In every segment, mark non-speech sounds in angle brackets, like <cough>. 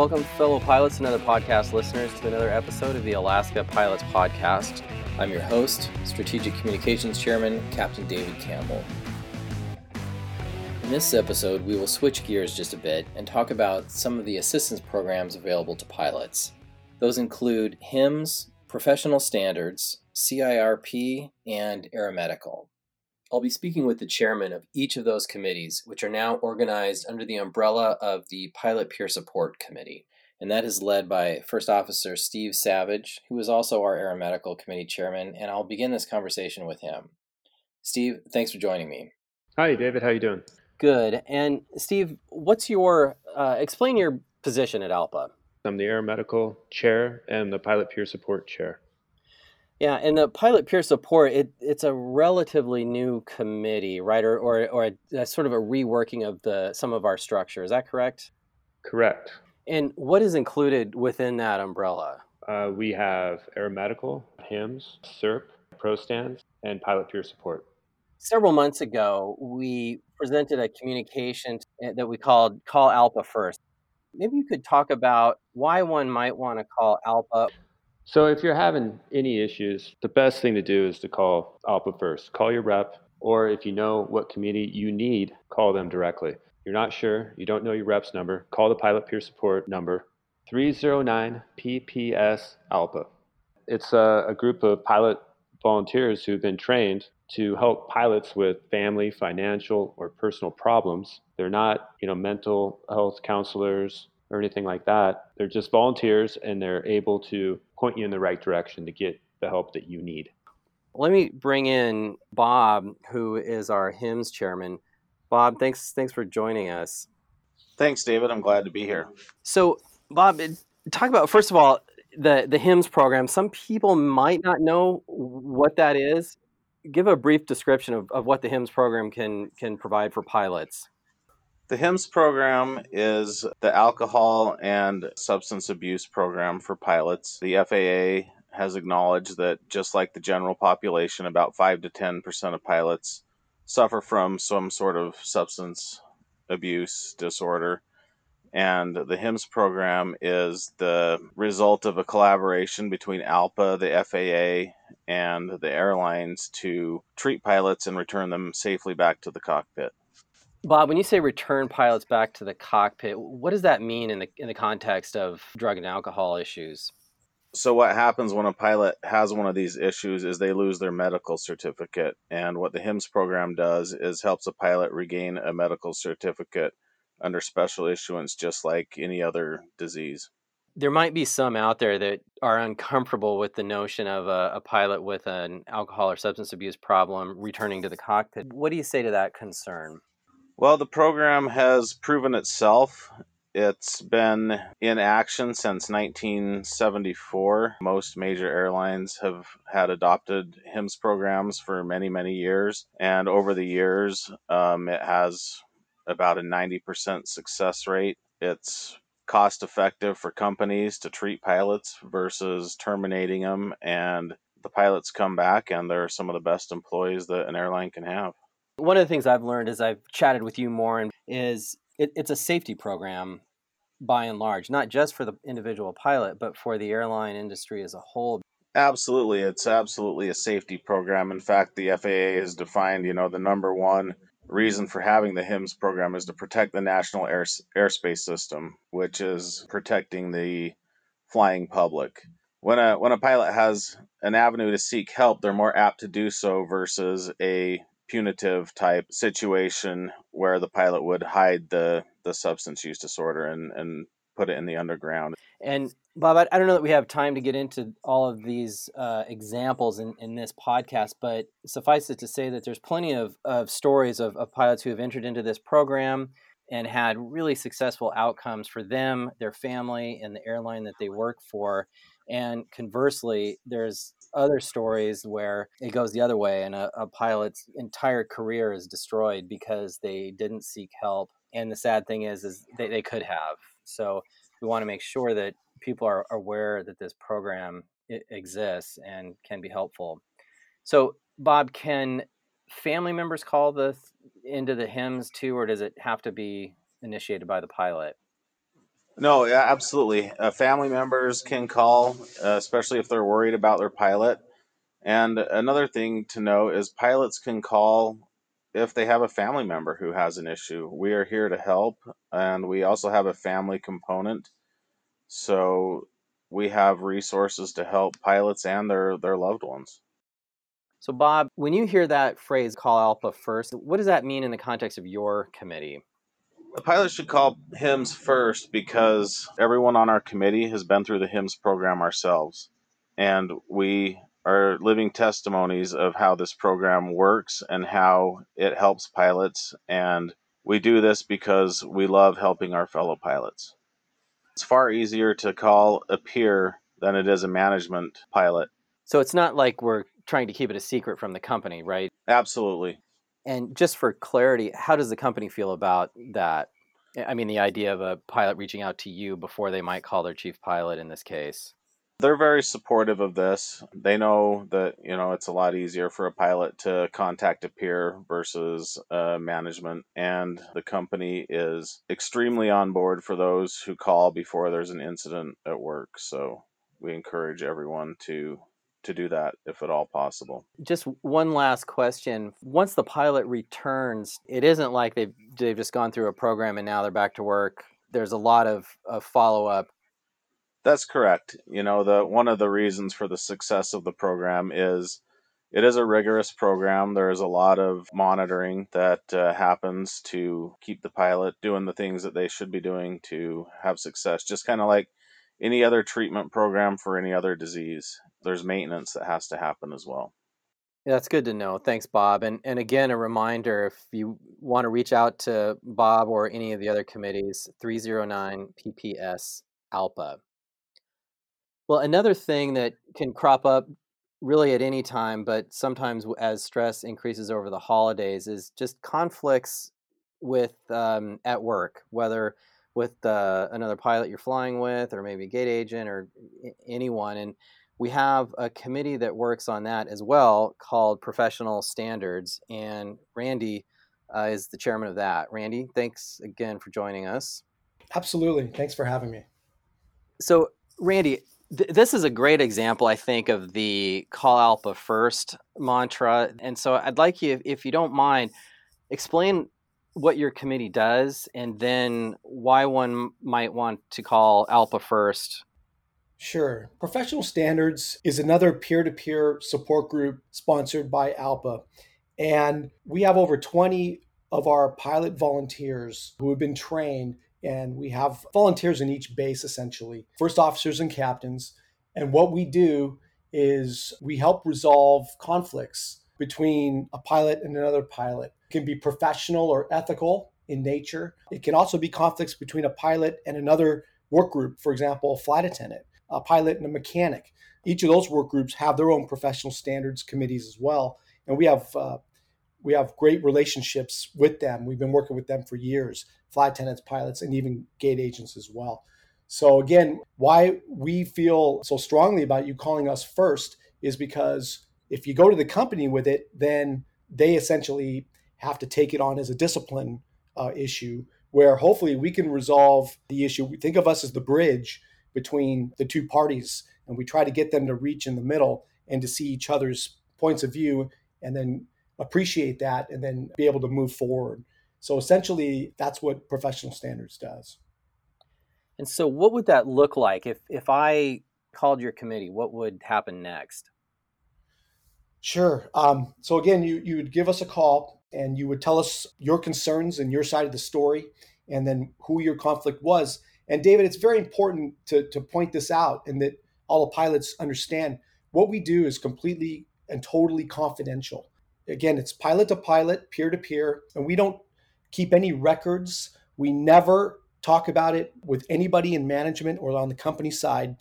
welcome, fellow pilots and other podcast listeners, to another episode of the Alaska Pilots Podcast. I'm your host, Strategic Communications Chairman, Captain David Campbell. In this episode, we will switch gears just a bit and talk about some of the assistance programs available to pilots. Those include HIMS, Professional Standards, CIRP, and Aeromedical. I'll be speaking with the chairman of each of those committees, which are now organized under the umbrella of the Pilot Peer Support Committee. And that is led by First Officer Steve Savage, who is also our Aeromedical Committee chairman, and I'll begin this conversation with him. Steve, thanks for joining me. Hi, David. How are you doing? Good. And Steve, what's your uh, explain your position at ALPA? I'm the Aeromedical Chair and the Pilot Peer Support Chair. Yeah, and the pilot peer support it, it's a relatively new committee, right? Or or, or a, a sort of a reworking of the some of our structure. Is that correct? Correct. And what is included within that umbrella? Uh, we have aeromedical, HIMS, CIRP, ProStans, and pilot peer support. Several months ago, we presented a communication that we called Call ALPA First. Maybe you could talk about why one might want to call ALPA so if you're having any issues, the best thing to do is to call ALPA first. Call your rep, or if you know what community you need, call them directly. You're not sure, you don't know your rep's number, call the pilot peer support number 309 PPS ALPA. It's a, a group of pilot volunteers who've been trained to help pilots with family, financial, or personal problems. They're not, you know, mental health counselors or anything like that. They're just volunteers and they're able to point you in the right direction to get the help that you need. Let me bring in Bob, who is our HIMS chairman. Bob, thanks thanks for joining us. Thanks, David. I'm glad to be here. So, Bob, talk about first of all the the HIMS program. Some people might not know what that is. Give a brief description of, of what the HIMS program can can provide for pilots. The HIMS program is the alcohol and substance abuse program for pilots. The FAA has acknowledged that just like the general population, about 5 to 10% of pilots suffer from some sort of substance abuse disorder. And the HIMS program is the result of a collaboration between ALPA, the FAA, and the airlines to treat pilots and return them safely back to the cockpit. Bob, when you say return pilots back to the cockpit, what does that mean in the in the context of drug and alcohol issues? So what happens when a pilot has one of these issues is they lose their medical certificate and what the HIMS program does is helps a pilot regain a medical certificate under special issuance just like any other disease. There might be some out there that are uncomfortable with the notion of a, a pilot with an alcohol or substance abuse problem returning to the cockpit. What do you say to that concern? Well, the program has proven itself. It's been in action since 1974. Most major airlines have had adopted HIMS programs for many, many years. And over the years, um, it has about a 90% success rate. It's cost effective for companies to treat pilots versus terminating them. And the pilots come back, and they're some of the best employees that an airline can have. One of the things I've learned as I've chatted with you more and is it, it's a safety program by and large, not just for the individual pilot, but for the airline industry as a whole. Absolutely, it's absolutely a safety program. In fact, the FAA has defined, you know, the number one reason for having the HIMS program is to protect the national air, airspace system, which is protecting the flying public. When a when a pilot has an avenue to seek help, they're more apt to do so versus a punitive type situation where the pilot would hide the the substance use disorder and and put it in the underground. And Bob, I, don't know that we have time to get into all of these uh, examples in, in this podcast, but suffice it to say that there's plenty of, of stories of, of pilots who have entered into this program and had really successful outcomes for them, their family, and the airline that they work for. And conversely, there's other stories where it goes the other way and a, a pilot's entire career is destroyed because they didn't seek help. And the sad thing is, is they, they could have. So we want to make sure that people are aware that this program exists and can be helpful. So, Bob, can family members call the into the HIMS too, or does it have to be initiated by the pilot? No, yeah, absolutely. Uh, family members can call, uh, especially if they're worried about their pilot. And another thing to know is pilots can call if they have a family member who has an issue. We are here to help, and we also have a family component. So we have resources to help pilots and their, their loved ones. So, Bob, when you hear that phrase, call ALPA first, what does that mean in the context of your committee? The pilots should call HIMS first because everyone on our committee has been through the HIMS program ourselves. And we are living testimonies of how this program works and how it helps pilots. And we do this because we love helping our fellow pilots. It's far easier to call a peer than it is a management pilot. So it's not like we're trying to keep it a secret from the company, right? Absolutely. And just for clarity, how does the company feel about that? I mean, the idea of a pilot reaching out to you before they might call their chief pilot in this case. They're very supportive of this. They know that, you know, it's a lot easier for a pilot to contact a peer versus uh, management. And the company is extremely on board for those who call before there's an incident at work. So we encourage everyone to to do that if at all possible. Just one last question. Once the pilot returns, it isn't like they've they've just gone through a program and now they're back to work. There's a lot of, of follow up that's correct. You know, the one of the reasons for the success of the program is it is a rigorous program. There is a lot of monitoring that uh, happens to keep the pilot doing the things that they should be doing to have success. Just kind of like any other treatment program for any other disease, there's maintenance that has to happen as well. Yeah, that's good to know. Thanks, Bob. And and again, a reminder: if you want to reach out to Bob or any of the other committees, 309 PPS ALPA. Well, another thing that can crop up really at any time, but sometimes as stress increases over the holidays, is just conflicts with um, at work, whether with uh, another pilot you're flying with, or maybe a gate agent, or anyone. And we have a committee that works on that as well, called Professional Standards. And Randy uh, is the chairman of that. Randy, thanks again for joining us. Absolutely, thanks for having me. So, Randy, this is a great example, I think, of the call ALPA first mantra. And so I'd like you, if you don't mind, explain what your committee does and then why one might want to call ALPA first. Sure. Professional Standards is another peer to peer support group sponsored by ALPA. And we have over 20 of our pilot volunteers who have been trained and we have volunteers in each base essentially, first officers and captains. And what we do is we help resolve conflicts between a pilot and another pilot. Can be professional or ethical in nature. It can also be conflicts between a pilot and another work group, for example, a flight attendant, a pilot and a mechanic. Each of those work groups have their own professional standards committees as well. And we have uh, we have great relationships with them. We've been working with them for years, flight attendants, pilots, and even gate agents as well. So again, why we feel so strongly about you calling us first is because if you go to the company with it, then they essentially have to take it on as a discipline uh, issue where hopefully we can resolve the issue. We think of us as the bridge between the two parties and we try to get them to reach in the middle and to see each other's points of view and then appreciate that and then be able to move forward. So essentially, that's what professional standards does. And so, what would that look like if if I called your committee? What would happen next? Sure. Um, so again, you you would give us a call and you would tell us your concerns and your side of the story, and then who your conflict was. And David, it's very important to to point this out and that all the pilots understand what we do is completely and totally confidential. Again, it's pilot to pilot, peer to peer, and we don't keep any records. We never talk about it with anybody in management or on the company side.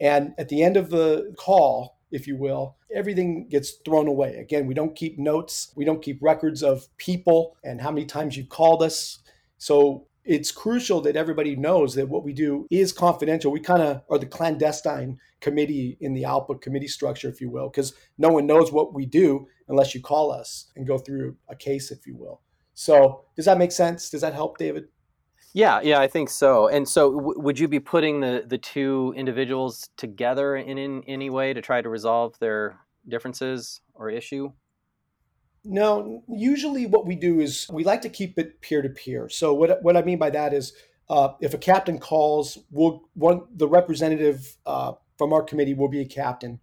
And at the end of the call, if you will, everything gets thrown away. Again, we don't keep notes, we don't keep records of people and how many times you've called us. So it's crucial that everybody knows that what we do is confidential. We kind of are the clandestine committee in the ALPA committee structure, if you will, because no one knows what we do unless you call us and go through a case, if you will. So, does that make sense? Does that help, David? Yeah, yeah, I think so. And so, w- would you be putting the the two individuals together in, in any way to try to resolve their differences or issue? No, usually what we do is we like to keep it peer to peer. So what what I mean by that is, uh, if a captain calls, we'll one the representative uh, from our committee will be a captain,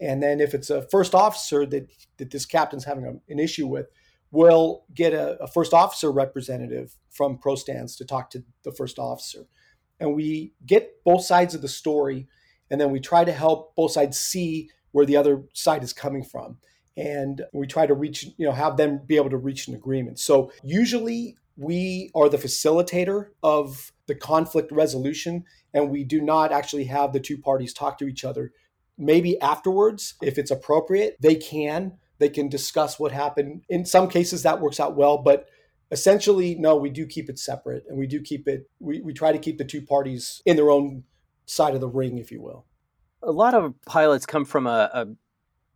and then if it's a first officer that that this captain's having a, an issue with, we'll get a, a first officer representative from ProStans to talk to the first officer, and we get both sides of the story, and then we try to help both sides see where the other side is coming from. And we try to reach you know have them be able to reach an agreement. So usually we are the facilitator of the conflict resolution and we do not actually have the two parties talk to each other. Maybe afterwards if it's appropriate they can they can discuss what happened in some cases that works out well but essentially no we do keep it separate and we do keep it we, we try to keep the two parties in their own side of the ring if you will a lot of pilots come from a, a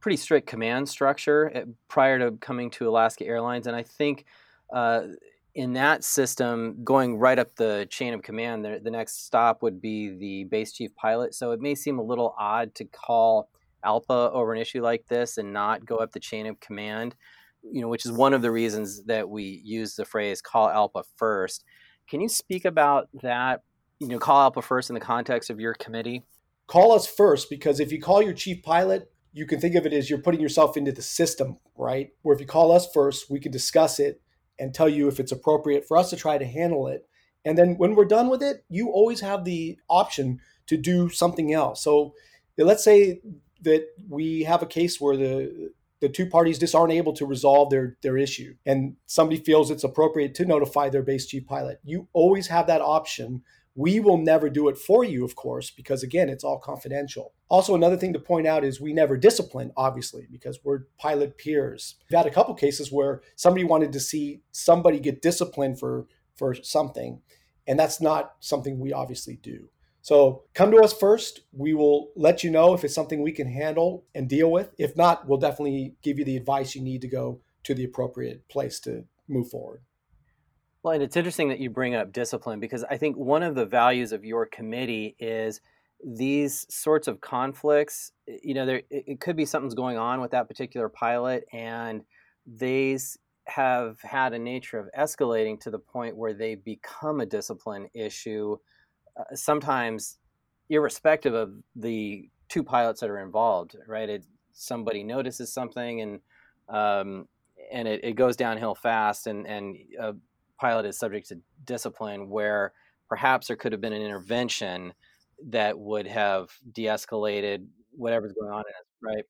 pretty strict command structure prior to coming to Alaska Airlines, and I think uh, in that system, going right up the chain of command, the, the, next stop would be the base chief pilot. So it may seem a little odd to call ALPA over an issue like this and not go up the chain of command. You know, which is one of the reasons that we use the phrase "call ALPA first. Can you speak about that? You know, call ALPA first in the context of your committee. Call us first because if you call your chief pilot, you can think of it as you're putting yourself into the system, right? Where if you call us first, we can discuss it and tell you if it's appropriate for us to try to handle it. And then when we're done with it, you always have the option to do something else. So let's say that we have a case where the the two parties just aren't able to resolve their their issue and somebody feels it's appropriate to notify their base chief pilot. You always have that option we will never do it for you, of course, because again, it's all confidential. Also, another thing to point out is we never discipline, obviously, because we're pilot peers. We've had a couple cases where somebody wanted to see somebody get disciplined for for something, and that's not something we obviously do. So come to us first. We will let you know if it's something we can handle and deal with. If not, we'll definitely give you the advice you need to go to the appropriate place to move forward. Well, and it's interesting that you bring up discipline because I think one of the values of your committee is these sorts of conflicts. You know, there it could be something's going on with that particular pilot, and these have had a nature of escalating to the point where they become a discipline issue. Uh, sometimes, irrespective of the two pilots that are involved, right? It, somebody notices something and um, and it, it, goes downhill fast, and and a pilot is subject to discipline where perhaps there could have been an intervention that would have de-escalated whatever's going on right?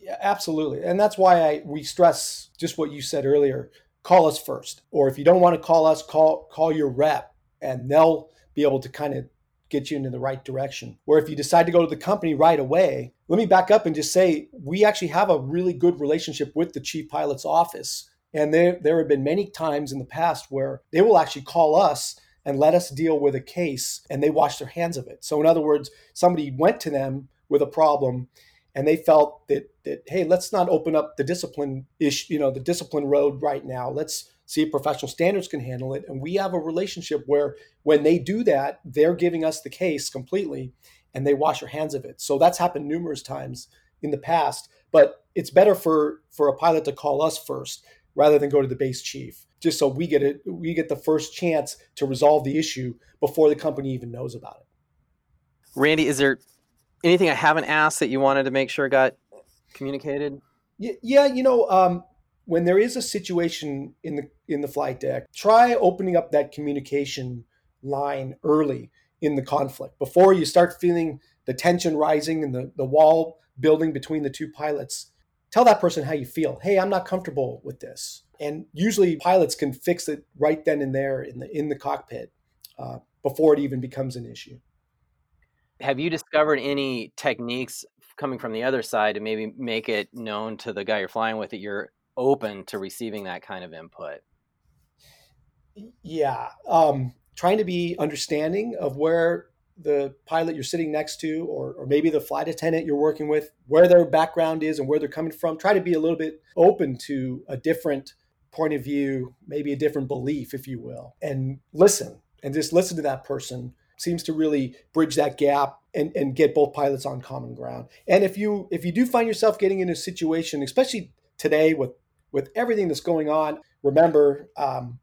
Yeah absolutely. And that's why i we stress just what you said earlier call us first. Or if you don't want to call us call call your rep and they'll be able to kind of get you into the right direction where if you decide to go to the company right away let me back up and just say we actually have a really good relationship with the chief pilot's office and there, there have been many times in the past where they will actually call us and let us deal with a case and they wash their hands of it. So, in other words, somebody went to them with a problem and they felt that, that hey, let's not open up the discipline issue, you know, the discipline road right now. Let's see if professional standards can handle it. And we have a relationship where when they do that, they're giving us the case completely and they wash their hands of it. So that's happened numerous times in the past. But it's better for for a pilot to call us first rather than go to the base chief, just so we get it, we get the first chance to resolve the issue before the company even knows about it. Randy, is there anything I haven't asked that you wanted to make sure got communicated? Yeah, you know, um, when there is a situation in the in the flight deck, try opening up that communication line early in the conflict before you start feeling the tension rising and the, the wall building between the two pilots tell that person how you feel. Hey, I'm not comfortable with this. And usually pilots can fix it right then and there in the in the cockpit uh, before it even becomes an issue. Have you discovered any techniques coming from the other side to maybe make it known to the guy you're flying with that you're open to receiving that kind of input? Yeah, um, trying to be understanding of where the pilot you're sitting next to, or, or maybe the flight attendant you're working with, where their background is and where they're coming from. Try to be a little bit open to a different point of view, maybe a different belief, if you will, and listen. and just listen to that person seems to really bridge that gap and, and get both pilots on common ground. And if you if you do find yourself getting in a situation, especially today with with everything that's going on, remember um,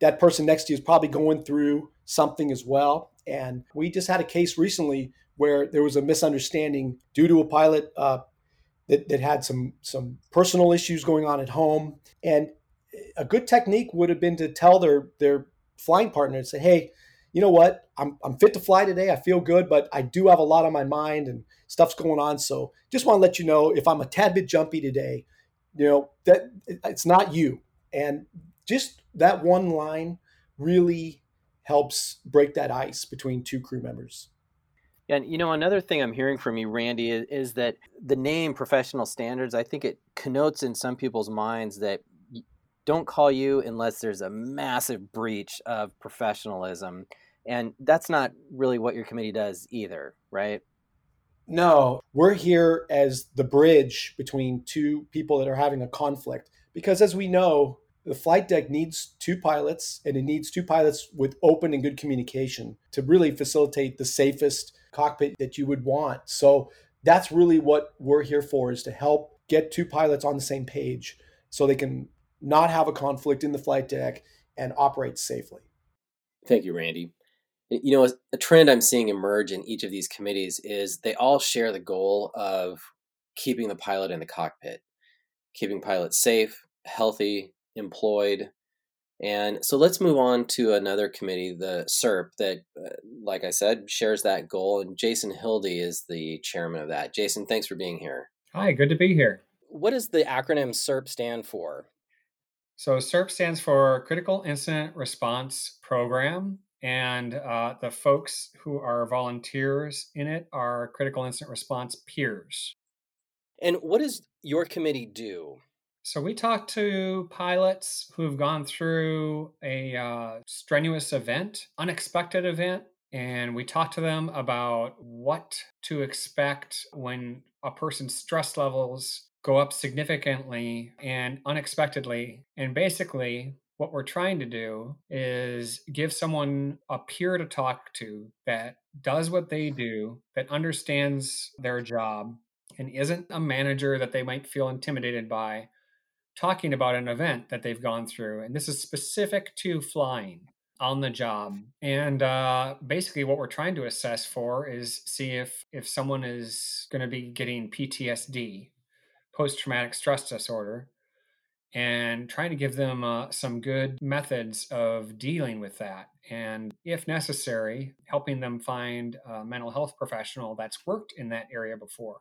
that person next to you is probably going through something as well. And we just had a case recently where there was a misunderstanding due to a pilot uh, that, that had some some personal issues going on at home. And a good technique would have been to tell their their flying partner and say, "Hey, you know what? I'm I'm fit to fly today. I feel good, but I do have a lot on my mind and stuff's going on. So just want to let you know if I'm a tad bit jumpy today, you know that it's not you. And just that one line really helps break that ice between two crew members. And you know, another thing I'm hearing from you, Randy, is, is, that the name professional standards, I think it connotes in some people's minds that don't call you unless there's a massive breach of professionalism. And that's not really what your committee does either, right? No, we're here as the bridge between two people that are having a conflict. Because as we know, the flight deck needs two pilots and it needs two pilots with open and good communication to really facilitate the safest cockpit that you would want. So that's really what we're here for is to help get two pilots on the same page so they can not have a conflict in the flight deck and operate safely. Thank you, Randy. You know, a trend I'm seeing emerge in each of these committees is they all share the goal of keeping the pilot in the cockpit, keeping pilots safe, healthy, employed. And so let's move on to another committee, the CIRP, that, uh, like I said, shares that goal. And Jason Hildy is the chairman of that. Jason, thanks for being here. Hi, good to be here. What does the acronym CIRP stand for? So, CIRP stands for Critical Incident Response Program. And uh, the folks who are volunteers in it are critical incident response peers. And what does your committee do? So we talk to pilots who've gone through a uh, strenuous event, unexpected event, and we talk to them about what to expect when a person's stress levels go up significantly and unexpectedly. And basically, what we're trying to do is give someone a peer to talk to that does what they do, that understands their job, and isn't a manager that they might feel intimidated by talking about an event that they've gone through. And this is specific to flying on the job. And uh, basically, what we're trying to assess for is see if if someone is going to be getting PTSD, post traumatic stress disorder, and trying to give them uh, some good methods of dealing with that. And if necessary, helping them find a mental health professional that's worked in that area before.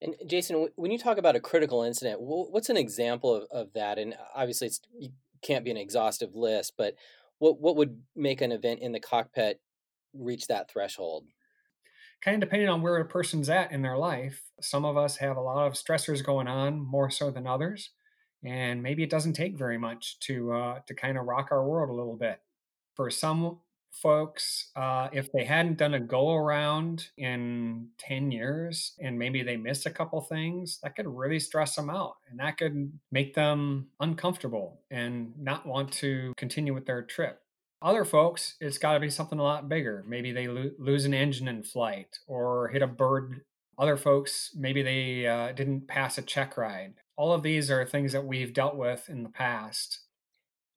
And Jason, when you talk about a critical incident, what's an example of, of that? And obviously, it can't be an exhaustive list, but what what would make an event in the cockpit reach that threshold? Kind of depending on where a person's at in their life. Some of us have a lot of stressors going on, more so than others, and maybe it doesn't take very much to uh, to kind of rock our world a little bit. For some folks uh, if they hadn't done a go around in 10 years and maybe they missed a couple things that could really stress them out and that could make them uncomfortable and not want to continue with their trip. Other folks it's got to be something a lot bigger. Maybe they lo- lose an engine in flight or hit a bird. Other folks maybe they uh, didn't pass a check ride all of these are things that we've dealt with in the past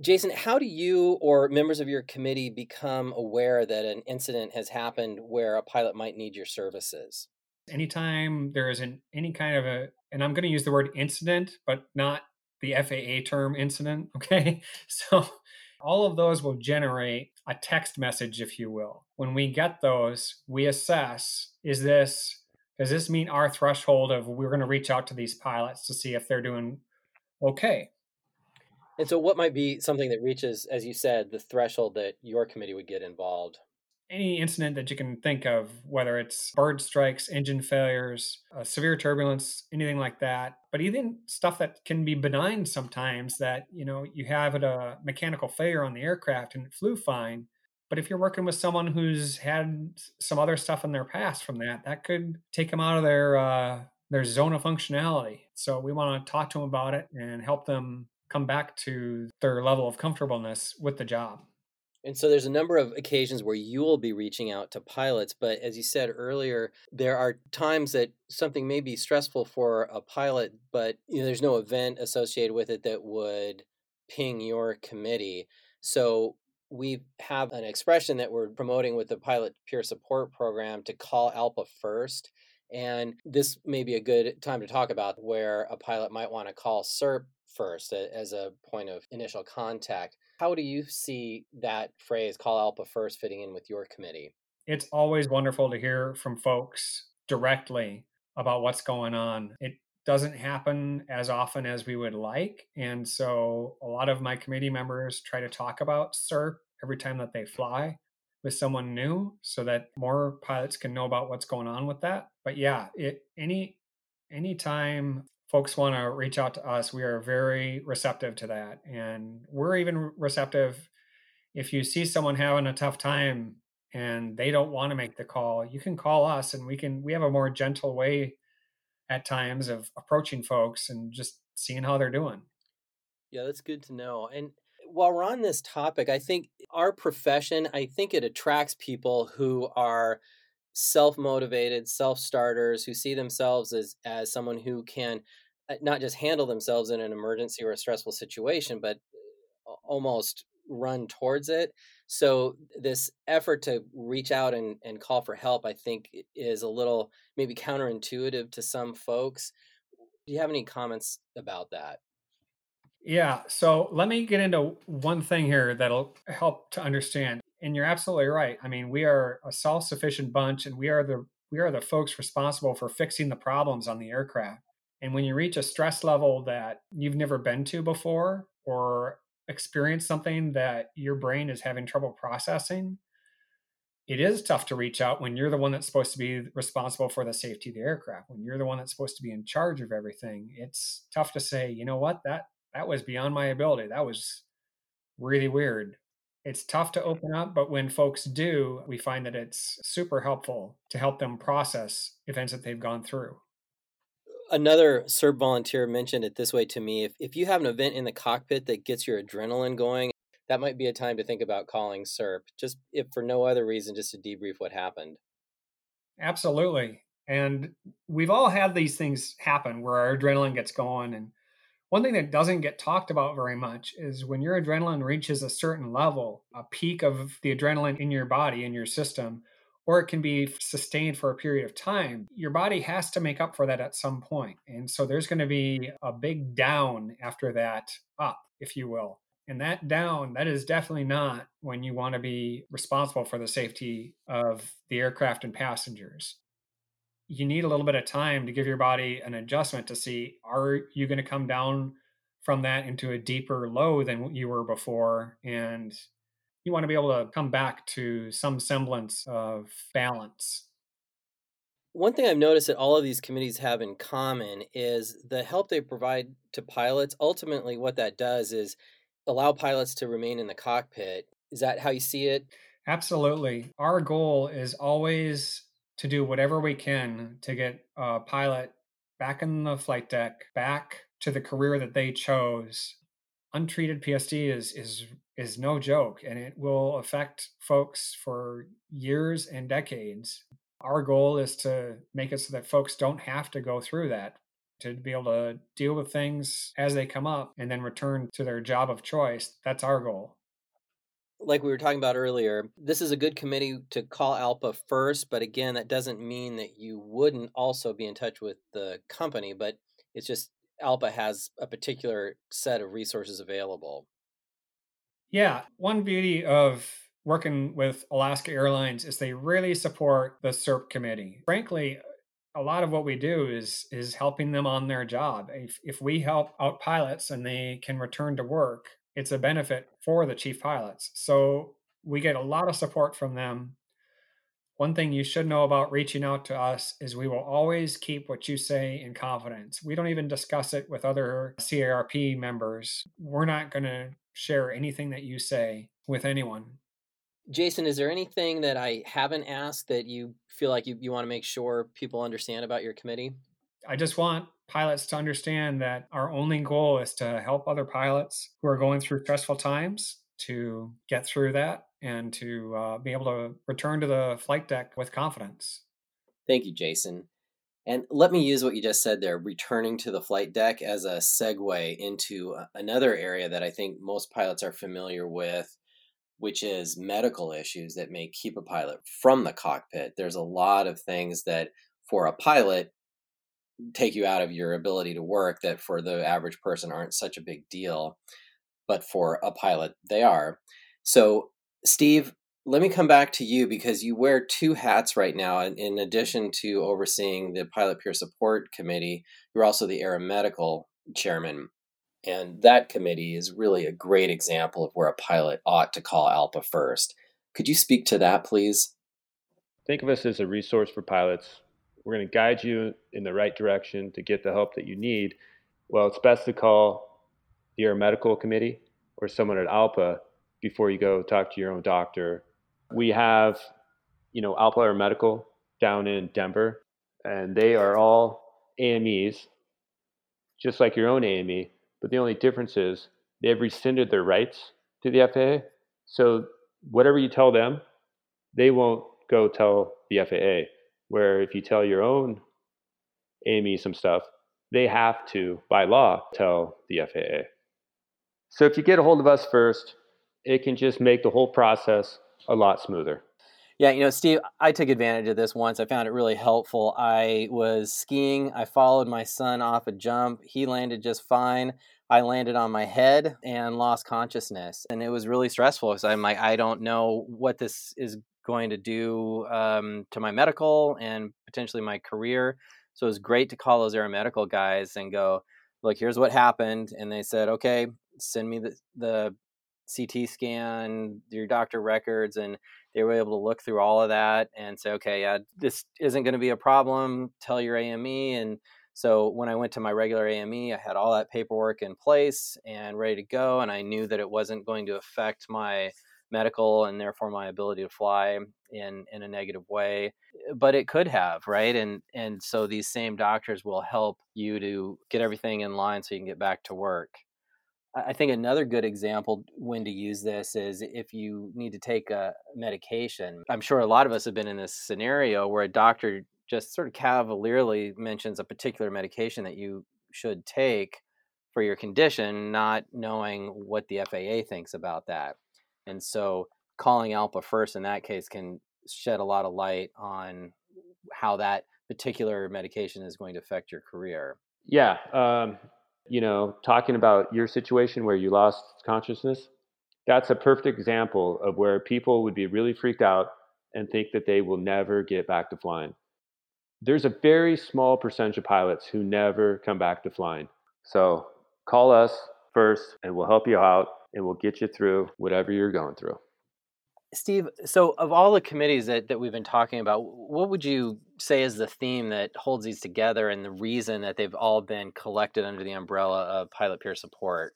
Jason, how do you or members of your committee become aware that an incident has happened where a pilot might need your services? Anytime there is an, any kind of a, and I'm going to use the word incident, but not the FAA term incident, <laughs> okay? So all of those will generate a text message, if you will. When we get those, we assess is this, does this meet our threshold of we're going to reach out to these pilots to see if they're doing okay? And so, what might be something that reaches, as you said, the threshold that your committee would get involved? Any incident that you can think of, whether it's bird strikes, engine failures, uh, severe turbulence, anything like that, but even stuff that can be benign sometimes that, you know, you have a mechanical failure on the aircraft and it flew fine. But if you're working with someone who's had some other stuff in their past from that, that could take them out of their uh, their zone of functionality. So we want to talk to them about it and help them come back to their level of comfortableness with the job. And so there's a number of occasions where you will be reaching out to pilots, but as you said earlier, there are times that something may be stressful for a pilot, but you know, there's no event associated with it that would ping your committee. So we have an expression that we're promoting with the pilot peer support program to call ALPA first. And this may be a good time to talk about where a pilot might want to call CIRP first as a point of initial contact. How do you see that phrase, call ALPA first, fitting in with your committee? It's always wonderful to hear from folks directly about what's going on. It doesn't happen as often as we would like. And so a lot of my committee members try to talk about CIRP every time that they fly with someone new so that more pilots can know about what's going on with that. But yeah, it any anytime folks want to reach out to us, we are very receptive to that. And we're even receptive if you see someone having a tough time and they don't want to make the call, you can call us and we can we have a more gentle way at times of approaching folks and just seeing how they're doing. Yeah, that's good to know. And while we're on this topic, I think our profession, I think it attracts people who are self-motivated, self-starters, who see themselves as as someone who can uh, not just handle themselves in an emergency or a stressful situation, but uh, almost run towards it. So this effort to reach out and, and call for help, I think, is a little maybe counterintuitive to some folks. Do you have any comments about that? Yeah. So let me get into one thing here that'll help to understand. And you're absolutely right. I mean, we are a self-sufficient bunch, and we are the we are the folks responsible for fixing the problems on the aircraft. And when you reach a stress level that you've never been to before or experience something that your brain is having trouble processing, it is tough to reach out when you're the one that's supposed to be responsible for the safety of the aircraft. When you're the one that's supposed to be in charge of everything, it's tough to say, you know what, that that was beyond my ability. That was really weird. It's tough to open up, but when folks do, we find that it's super helpful to help them process events that they've gone through another CIRP volunteer mentioned it this way to me if, if you have an event in the cockpit that gets your adrenaline going that might be a time to think about calling CIRP just if for no other reason just to debrief what happened. Absolutely and we've all had these things happen where our adrenaline gets going and one thing that doesn't get talked about very much is when your adrenaline reaches a certain level a peak of the adrenaline in your body in your system or it can be sustained for a period of time, your body has to make up for that at some point. And so there's going to be a big down after that up, if you will. And that down, that is definitely not when you want to be responsible for the safety of the aircraft and passengers. You need a little bit of time to give your body an adjustment to see are you going to come down from that into a deeper low than you were before? And you want to be able to come back to some semblance of balance. One thing I've noticed that all of these committees have in common is the help they provide to pilots. Ultimately, what that does is allow pilots to remain in the cockpit. Is that how you see it? Absolutely. Our goal is always to do whatever we can to get a pilot back in the flight deck, back to the career that they chose. Untreated PSD is is is no joke and it will affect folks for years and decades. Our goal is to make it so that folks don't have to go through that, to be able to deal with things as they come up and then return to their job of choice. That's our goal. Like we were talking about earlier, this is a good committee to call ALPA first, but again, that doesn't mean that you wouldn't also be in touch with the company, but it's just ALPA has a particular set of resources available. Yeah, one beauty of working with Alaska Airlines is they really support the CIRP committee. Frankly, a lot of what we do is is helping them on their job. If if we help out pilots and they can return to work, it's a benefit for the chief pilots. So we get a lot of support from them one thing you should know about reaching out to us is we will always keep what you say in confidence. We don't even discuss it with other CIRP members. We're not going to share anything that you say with anyone. Jason, is there anything that I haven't asked that you feel like you, you want to make sure people understand about your committee? I just want pilots to understand that our only goal is to help other pilots who are going through stressful times to get through that and to uh, be able to return to the flight deck with confidence. Thank you, Jason. And let me use what you just said there, returning to the flight deck, as a segue into uh, another area that I think most pilots are familiar with, which is medical issues that may keep a pilot from the cockpit. There's a lot of things that, for a pilot, take you out of your ability to work that for the average person aren't such a big deal, but for a pilot, they are. So, Steve, let me come back to you because you wear two hats right now. In addition to overseeing the Pilot Peer Support Committee, you're also the aeromedical chairman. And that committee is really a great example of where a pilot ought to call ALPA first. Could you speak to that, please? Think of us as a resource for pilots. We're going to guide you in the right direction to get the help that you need. Well, it's best to call the aeromedical committee or someone at ALPA before you go talk to your own doctor we have, you know, ALPA Aeromedical down in Denver, and they are all AMEs, just like your own AME. But the only difference is they've rescinded their rights to the FAA. So whatever you tell them, they won't go tell the FAA. Where if you tell your own AME some stuff, they have to, by law, tell the FAA. So if you get a hold of us first, it can just make the whole process a lot smoother. Yeah, you know, Steve, I took advantage of this once. I found it really helpful. I was skiing. I followed my son off a jump. He landed just fine. I landed on my head and lost consciousness. And it was really stressful because I'm like, I don't know what this is going to do um, to my medical and potentially my career. So it was great to call those aeromedical guys and go, look, here's what happened. And they said, okay, send me the, the CT scan, your doctor records, and they were able to look through all of that and say, okay, yeah, this isn't going to be a problem. Tell your AME. And so when I went to my regular AME, I had all that paperwork in place and ready to go. And I knew that it wasn't going to affect my medical and therefore my ability to fly in in a negative way but it could have right and and so these same doctors will help you to get everything in line so you can get back to work I think another good example when to use this is if you need to take a medication. I'm sure a lot of us have been in this scenario where a doctor just sort of cavalierly mentions a particular medication that you should take for your condition, not knowing what the FAA thinks about that. And so calling ALPA first in that case can shed a lot of light on how that particular medication is going to affect your career. Yeah. Um, you know, talking about your situation where you lost consciousness, that's a perfect example of where people would be really freaked out and think that they will never get back to flying. There's a very small percentage of pilots who never come back to flying. So call us first and we'll help you out and we'll get you through whatever you're going through. Steve, so of all the committees that, that we've been talking about, what would you say is the theme that holds these together and the reason that they've all been collected under the umbrella of pilot peer support?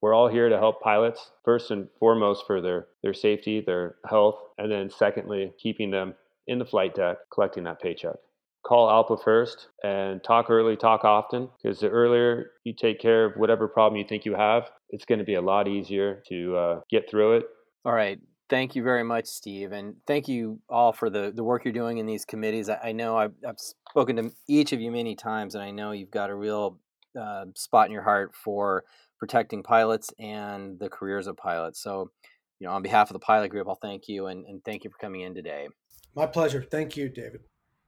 We're all here to help pilots, first and foremost for their, their safety, their health, and then secondly, keeping them in the flight deck, collecting that paycheck. Call ALPA first and talk early, talk often, because the earlier you take care of whatever problem you think you have, it's going to be a lot easier to uh, get through it. All right. Thank you very much, Steve, and thank you all for the, the work you're doing in these committees. I, I know I've, I've, spoken to each of you many times, and I know you've got a real uh, spot in your heart for protecting pilots and the careers of pilots. So, you know, on behalf of the pilot group, I'll thank you and, and thank you for coming in today. My pleasure. Thank you, David.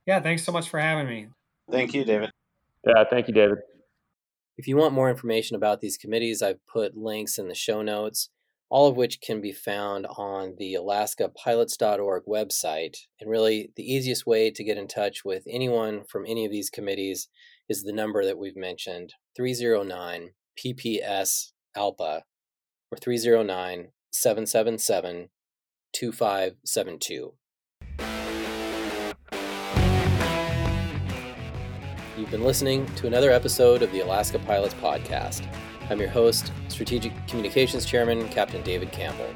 Yeah, thanks so much for having me. Thank you, David. Yeah, thank you, David. If you want more information about these committees, I've put links in the show notes all of which can be found on the alaskapilots.org website. And really, the easiest way to get in touch with anyone from any of these committees is the number that we've mentioned 309 PPS ALPA or 309 777 2572. You've been listening to another episode of the Alaska Pilots Podcast. I'm your host, Strategic Communications Chairman, Captain David Campbell.